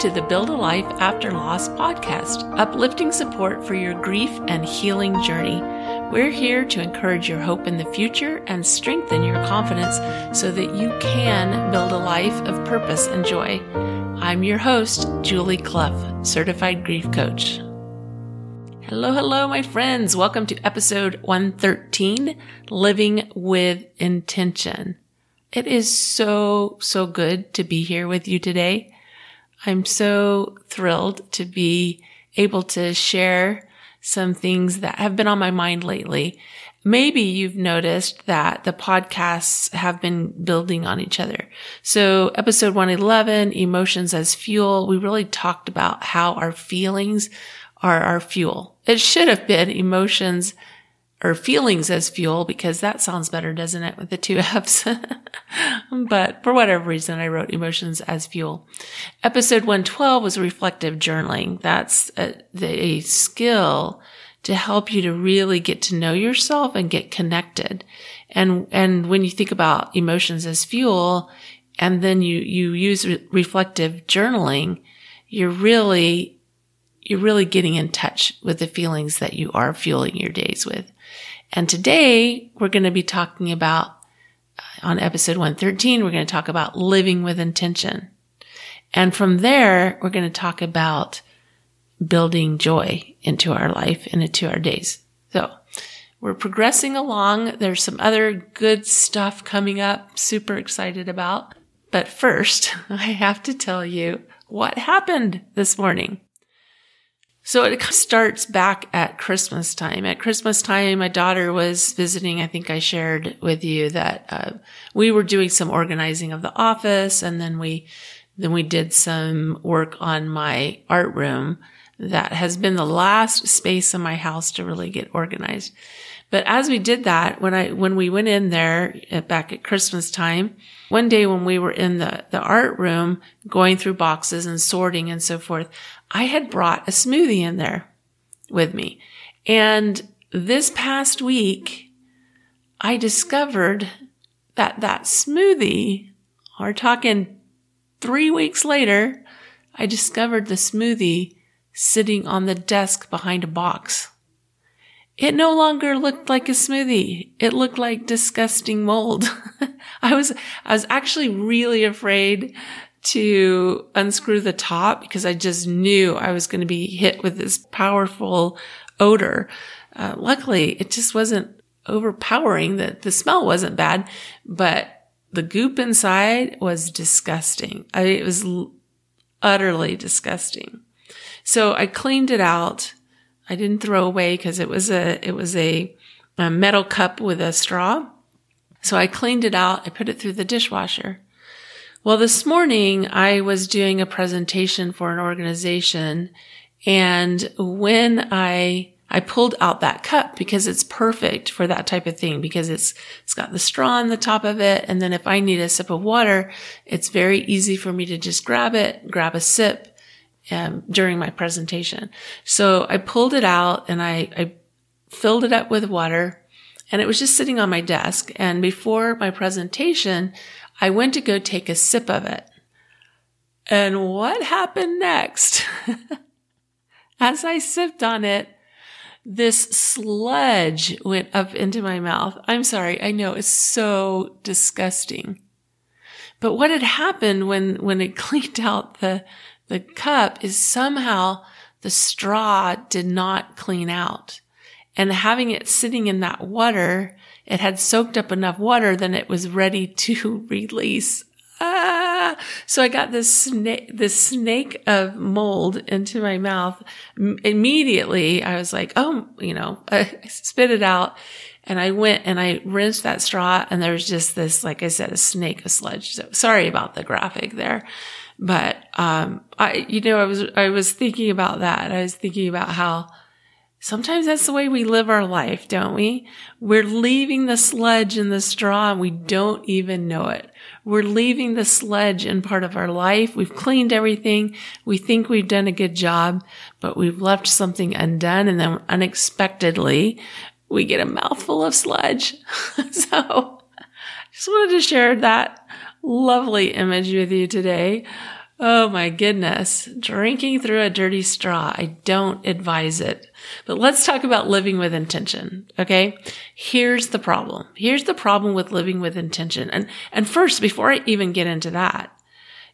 To the Build a Life After Loss podcast, uplifting support for your grief and healing journey. We're here to encourage your hope in the future and strengthen your confidence so that you can build a life of purpose and joy. I'm your host, Julie Clough, certified grief coach. Hello, hello, my friends. Welcome to episode 113, Living with Intention. It is so, so good to be here with you today. I'm so thrilled to be able to share some things that have been on my mind lately. Maybe you've noticed that the podcasts have been building on each other. So episode 111, emotions as fuel, we really talked about how our feelings are our fuel. It should have been emotions or feelings as fuel because that sounds better, doesn't it? With the two F's. but for whatever reason, I wrote emotions as fuel. Episode 112 was reflective journaling. That's a, a skill to help you to really get to know yourself and get connected. And, and when you think about emotions as fuel and then you, you use re- reflective journaling, you're really, you're really getting in touch with the feelings that you are fueling your days with. And today we're going to be talking about, uh, on episode 113, we're going to talk about living with intention. And from there, we're going to talk about building joy into our life and into our days. So we're progressing along. There's some other good stuff coming up. Super excited about. But first, I have to tell you what happened this morning. So it starts back at Christmas time. At Christmas time, my daughter was visiting. I think I shared with you that uh, we were doing some organizing of the office, and then we then we did some work on my art room. That has been the last space in my house to really get organized. But as we did that, when I when we went in there uh, back at Christmas time, one day when we were in the the art room going through boxes and sorting and so forth, I had brought a smoothie in there with me. And this past week, I discovered that that smoothie, we're talking three weeks later, I discovered the smoothie sitting on the desk behind a box. It no longer looked like a smoothie. It looked like disgusting mold. I was, I was actually really afraid to unscrew the top because I just knew I was going to be hit with this powerful odor. Uh, luckily, it just wasn't overpowering. That the smell wasn't bad, but the goop inside was disgusting. I, it was l- utterly disgusting. So I cleaned it out. I didn't throw away because it was a it was a, a metal cup with a straw. So I cleaned it out. I put it through the dishwasher. Well, this morning I was doing a presentation for an organization and when I I pulled out that cup because it's perfect for that type of thing because it's it's got the straw on the top of it and then if I need a sip of water, it's very easy for me to just grab it, grab a sip um, during my presentation. So I pulled it out and I, I filled it up with water and it was just sitting on my desk. And before my presentation, I went to go take a sip of it. And what happened next? As I sipped on it, this sludge went up into my mouth. I'm sorry. I know it's so disgusting. But what had happened when, when it cleaned out the, the cup is somehow the straw did not clean out. And having it sitting in that water it had soaked up enough water, then it was ready to release. Ah! So I got this snake, this snake of mold into my mouth. Immediately, I was like, oh, you know, I spit it out. And I went and I rinsed that straw and there was just this, like I said, a snake of sludge. So sorry about the graphic there. But, um, I, you know, I was, I was thinking about that. I was thinking about how, Sometimes that's the way we live our life, don't we? We're leaving the sludge in the straw and we don't even know it. We're leaving the sludge in part of our life. We've cleaned everything. We think we've done a good job, but we've left something undone and then unexpectedly we get a mouthful of sludge. so I just wanted to share that lovely image with you today Oh my goodness. Drinking through a dirty straw. I don't advise it. But let's talk about living with intention. Okay. Here's the problem. Here's the problem with living with intention. And, and first, before I even get into that,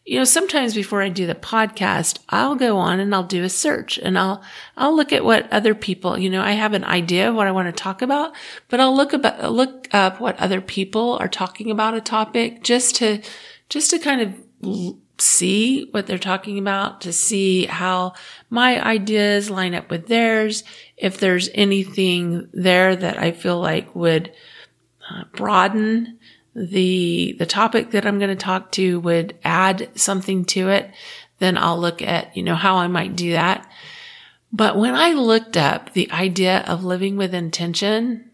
you know, sometimes before I do the podcast, I'll go on and I'll do a search and I'll, I'll look at what other people, you know, I have an idea of what I want to talk about, but I'll look about, look up what other people are talking about a topic just to, just to kind of see what they're talking about, to see how my ideas line up with theirs. If there's anything there that I feel like would uh, broaden the, the topic that I'm going to talk to would add something to it, then I'll look at, you know, how I might do that. But when I looked up the idea of living with intention,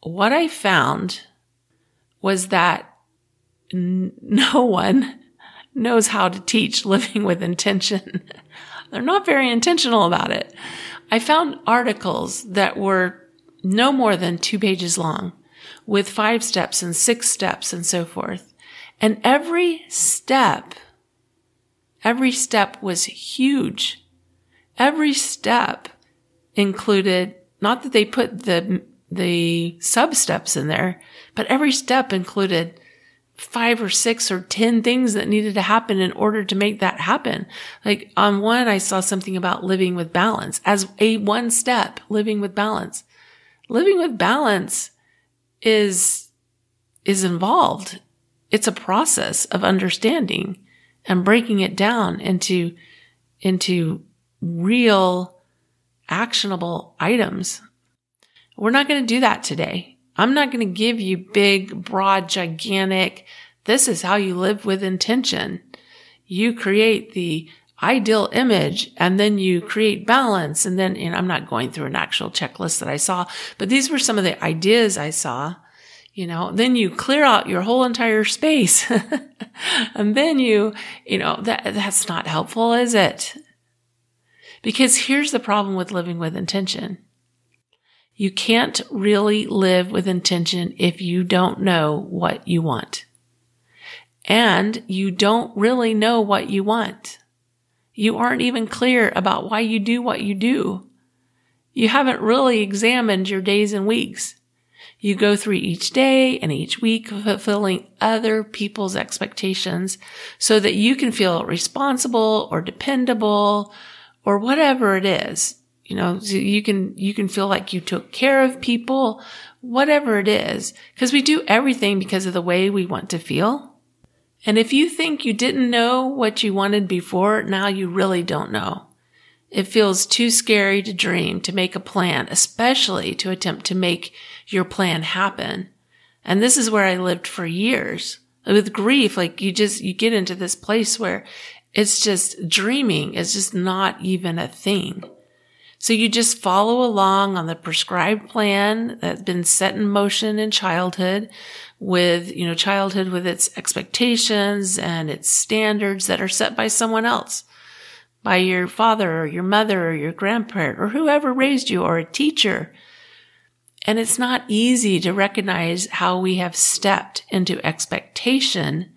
what I found was that n- no one knows how to teach living with intention. They're not very intentional about it. I found articles that were no more than two pages long with five steps and six steps and so forth. And every step, every step was huge. Every step included, not that they put the, the sub steps in there, but every step included five or six or 10 things that needed to happen in order to make that happen. Like on one, I saw something about living with balance as a one step, living with balance. Living with balance is, is involved. It's a process of understanding and breaking it down into, into real actionable items. We're not going to do that today. I'm not going to give you big, broad, gigantic, this is how you live with intention. You create the ideal image and then you create balance. And then, and I'm not going through an actual checklist that I saw, but these were some of the ideas I saw. You know, then you clear out your whole entire space. and then you, you know, that, that's not helpful, is it? Because here's the problem with living with intention. You can't really live with intention if you don't know what you want. And you don't really know what you want. You aren't even clear about why you do what you do. You haven't really examined your days and weeks. You go through each day and each week fulfilling other people's expectations so that you can feel responsible or dependable or whatever it is. You know, so you can, you can feel like you took care of people, whatever it is, because we do everything because of the way we want to feel. And if you think you didn't know what you wanted before, now you really don't know. It feels too scary to dream, to make a plan, especially to attempt to make your plan happen. And this is where I lived for years. With grief, like you just, you get into this place where it's just dreaming is just not even a thing. So you just follow along on the prescribed plan that's been set in motion in childhood with, you know, childhood with its expectations and its standards that are set by someone else, by your father or your mother or your grandparent or whoever raised you or a teacher. And it's not easy to recognize how we have stepped into expectation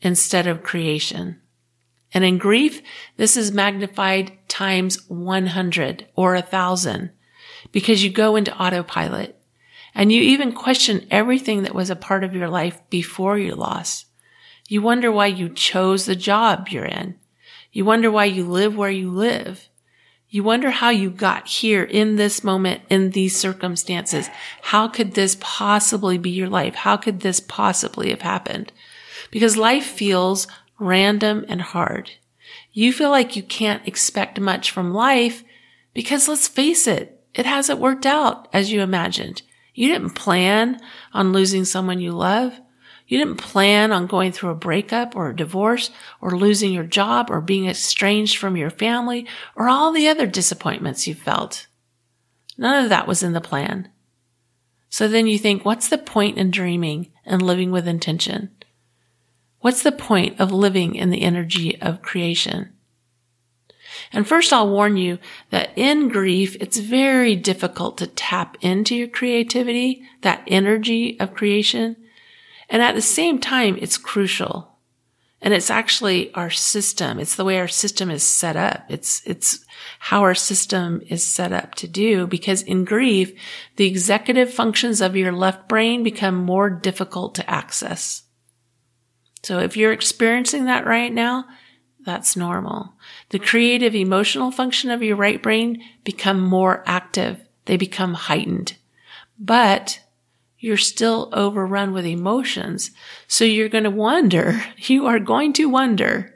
instead of creation. And in grief, this is magnified times 100 or a thousand because you go into autopilot. And you even question everything that was a part of your life before your loss. You wonder why you chose the job you're in. You wonder why you live where you live. You wonder how you got here in this moment, in these circumstances. How could this possibly be your life? How could this possibly have happened? Because life feels random and hard. You feel like you can't expect much from life because let's face it, it hasn't worked out as you imagined. You didn't plan on losing someone you love. You didn't plan on going through a breakup or a divorce or losing your job or being estranged from your family or all the other disappointments you felt. None of that was in the plan. So then you think, what's the point in dreaming and living with intention? What's the point of living in the energy of creation? And first, I'll warn you that in grief, it's very difficult to tap into your creativity, that energy of creation. And at the same time, it's crucial. And it's actually our system. It's the way our system is set up. It's, it's how our system is set up to do because in grief, the executive functions of your left brain become more difficult to access. So if you're experiencing that right now, that's normal. The creative emotional function of your right brain become more active. They become heightened, but you're still overrun with emotions. So you're going to wonder, you are going to wonder,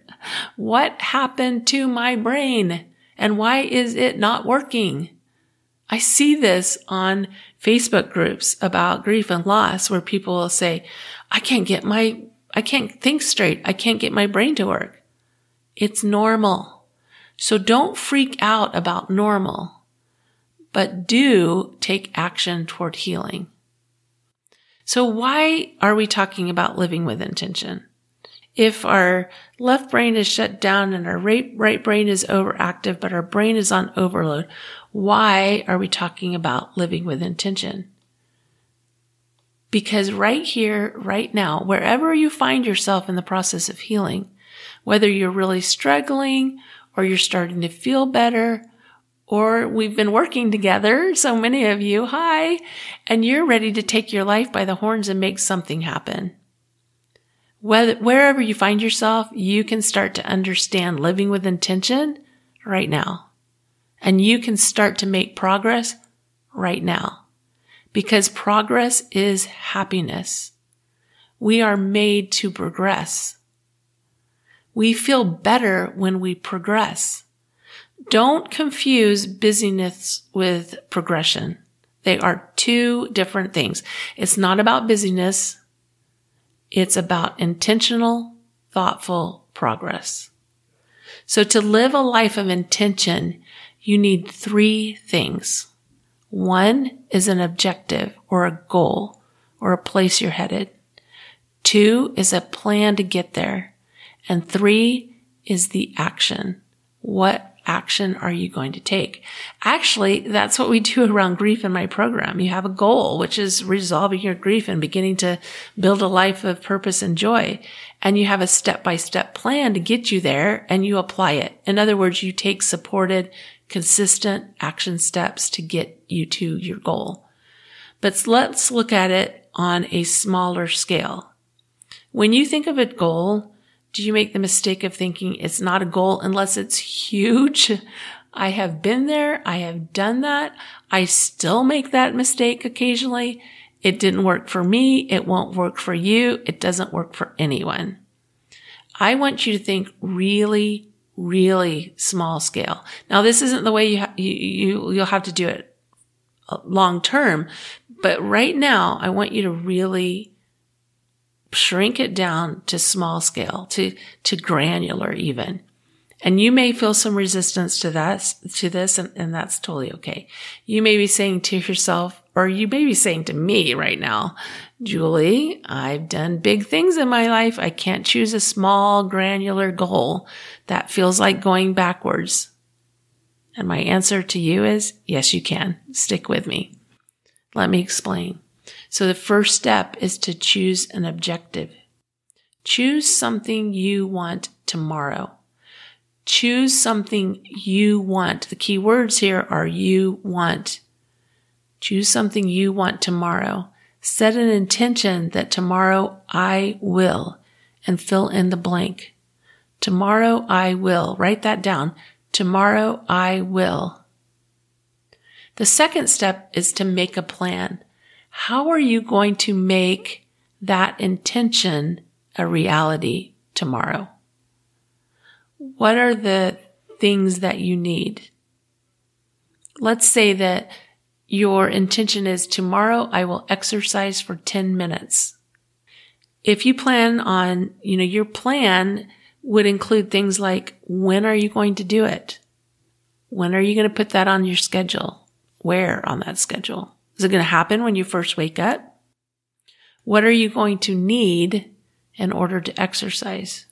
what happened to my brain and why is it not working? I see this on Facebook groups about grief and loss where people will say, I can't get my, I can't think straight. I can't get my brain to work. It's normal. So don't freak out about normal, but do take action toward healing. So why are we talking about living with intention? If our left brain is shut down and our right, brain is overactive, but our brain is on overload, why are we talking about living with intention? Because right here, right now, wherever you find yourself in the process of healing, whether you're really struggling or you're starting to feel better or we've been working together. So many of you, hi, and you're ready to take your life by the horns and make something happen. Whether, wherever you find yourself, you can start to understand living with intention right now. And you can start to make progress right now because progress is happiness. We are made to progress. We feel better when we progress. Don't confuse busyness with progression. They are two different things. It's not about busyness. It's about intentional, thoughtful progress. So to live a life of intention, you need three things. One is an objective or a goal or a place you're headed. Two is a plan to get there. And three is the action. What action are you going to take? Actually, that's what we do around grief in my program. You have a goal, which is resolving your grief and beginning to build a life of purpose and joy. And you have a step by step plan to get you there and you apply it. In other words, you take supported, consistent action steps to get you to your goal. But let's look at it on a smaller scale. When you think of a goal, do you make the mistake of thinking it's not a goal unless it's huge? I have been there. I have done that. I still make that mistake occasionally. It didn't work for me. It won't work for you. It doesn't work for anyone. I want you to think really, really small scale. Now, this isn't the way you, ha- you, you you'll have to do it long term, but right now, I want you to really shrink it down to small scale, to, to granular even. And you may feel some resistance to that, to this, and, and that's totally okay. You may be saying to yourself, or you may be saying to me right now, Julie, I've done big things in my life. I can't choose a small granular goal that feels like going backwards. And my answer to you is yes, you can. Stick with me. Let me explain. So the first step is to choose an objective. Choose something you want tomorrow. Choose something you want. The key words here are you want. Choose something you want tomorrow. Set an intention that tomorrow I will and fill in the blank. Tomorrow I will. Write that down. Tomorrow I will. The second step is to make a plan. How are you going to make that intention a reality tomorrow? What are the things that you need? Let's say that your intention is tomorrow I will exercise for 10 minutes. If you plan on, you know, your plan would include things like when are you going to do it? When are you going to put that on your schedule? Where on that schedule? Is it going to happen when you first wake up? What are you going to need in order to exercise?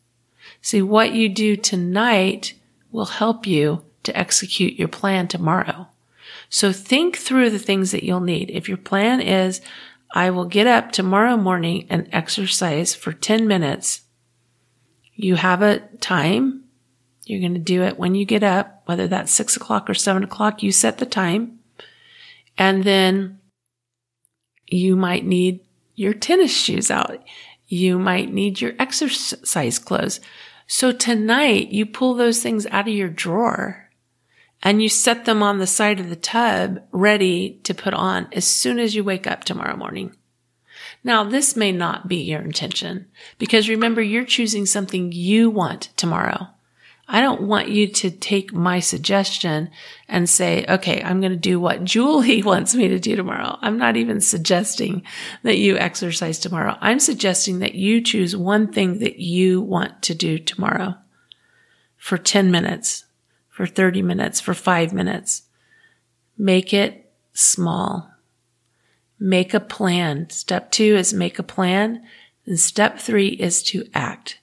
See, what you do tonight will help you to execute your plan tomorrow. So think through the things that you'll need. If your plan is, I will get up tomorrow morning and exercise for 10 minutes, You have a time. You're going to do it when you get up, whether that's six o'clock or seven o'clock, you set the time. And then you might need your tennis shoes out. You might need your exercise clothes. So tonight you pull those things out of your drawer and you set them on the side of the tub ready to put on as soon as you wake up tomorrow morning. Now, this may not be your intention because remember, you're choosing something you want tomorrow. I don't want you to take my suggestion and say, okay, I'm going to do what Julie wants me to do tomorrow. I'm not even suggesting that you exercise tomorrow. I'm suggesting that you choose one thing that you want to do tomorrow for 10 minutes, for 30 minutes, for five minutes. Make it small. Make a plan. Step two is make a plan. And step three is to act.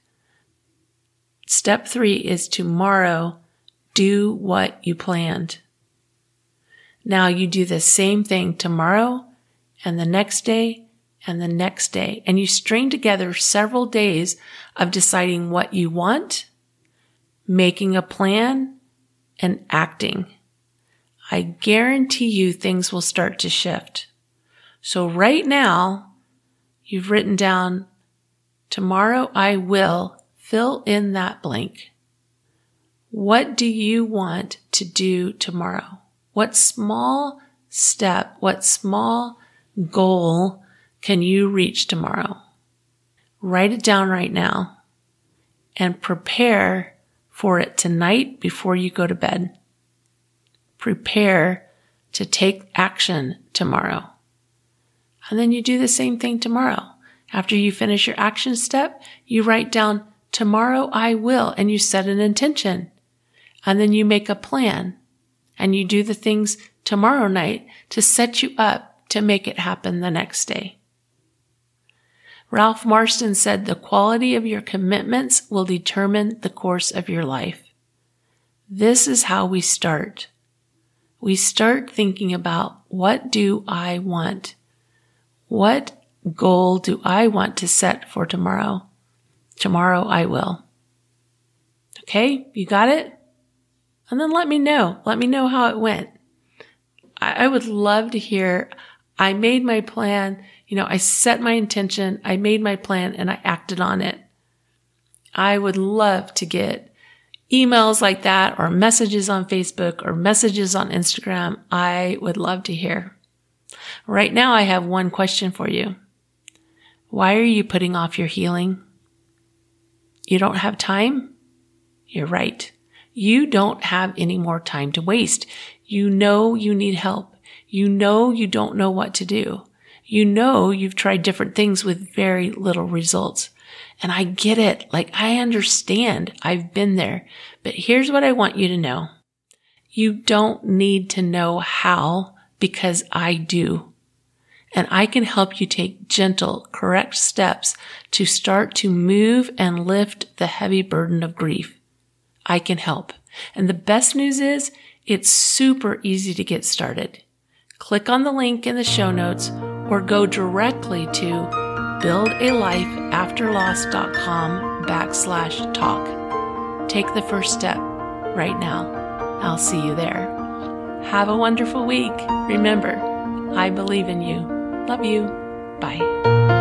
Step three is tomorrow, do what you planned. Now you do the same thing tomorrow and the next day and the next day. And you string together several days of deciding what you want, making a plan, and acting. I guarantee you things will start to shift. So right now, you've written down, tomorrow I will fill in that blank. What do you want to do tomorrow? What small step, what small goal can you reach tomorrow? Write it down right now and prepare for it tonight before you go to bed. Prepare to take action tomorrow. And then you do the same thing tomorrow. After you finish your action step, you write down, tomorrow I will, and you set an intention. And then you make a plan and you do the things tomorrow night to set you up to make it happen the next day. Ralph Marston said the quality of your commitments will determine the course of your life. This is how we start. We start thinking about what do I want? What goal do I want to set for tomorrow? Tomorrow I will. Okay, you got it? And then let me know. Let me know how it went. I, I would love to hear. I made my plan. You know, I set my intention. I made my plan and I acted on it. I would love to get emails like that or messages on Facebook or messages on Instagram. I would love to hear. Right now, I have one question for you. Why are you putting off your healing? You don't have time? You're right. You don't have any more time to waste. You know you need help. You know you don't know what to do. You know you've tried different things with very little results. And I get it. Like I understand. I've been there. But here's what I want you to know. You don't need to know how because I do and I can help you take gentle, correct steps to start to move and lift the heavy burden of grief. I can help. And the best news is it's super easy to get started. Click on the link in the show notes or go directly to buildalifeafterloss.com backslash talk. Take the first step right now. I'll see you there. Have a wonderful week. Remember, I believe in you. Love you. Bye.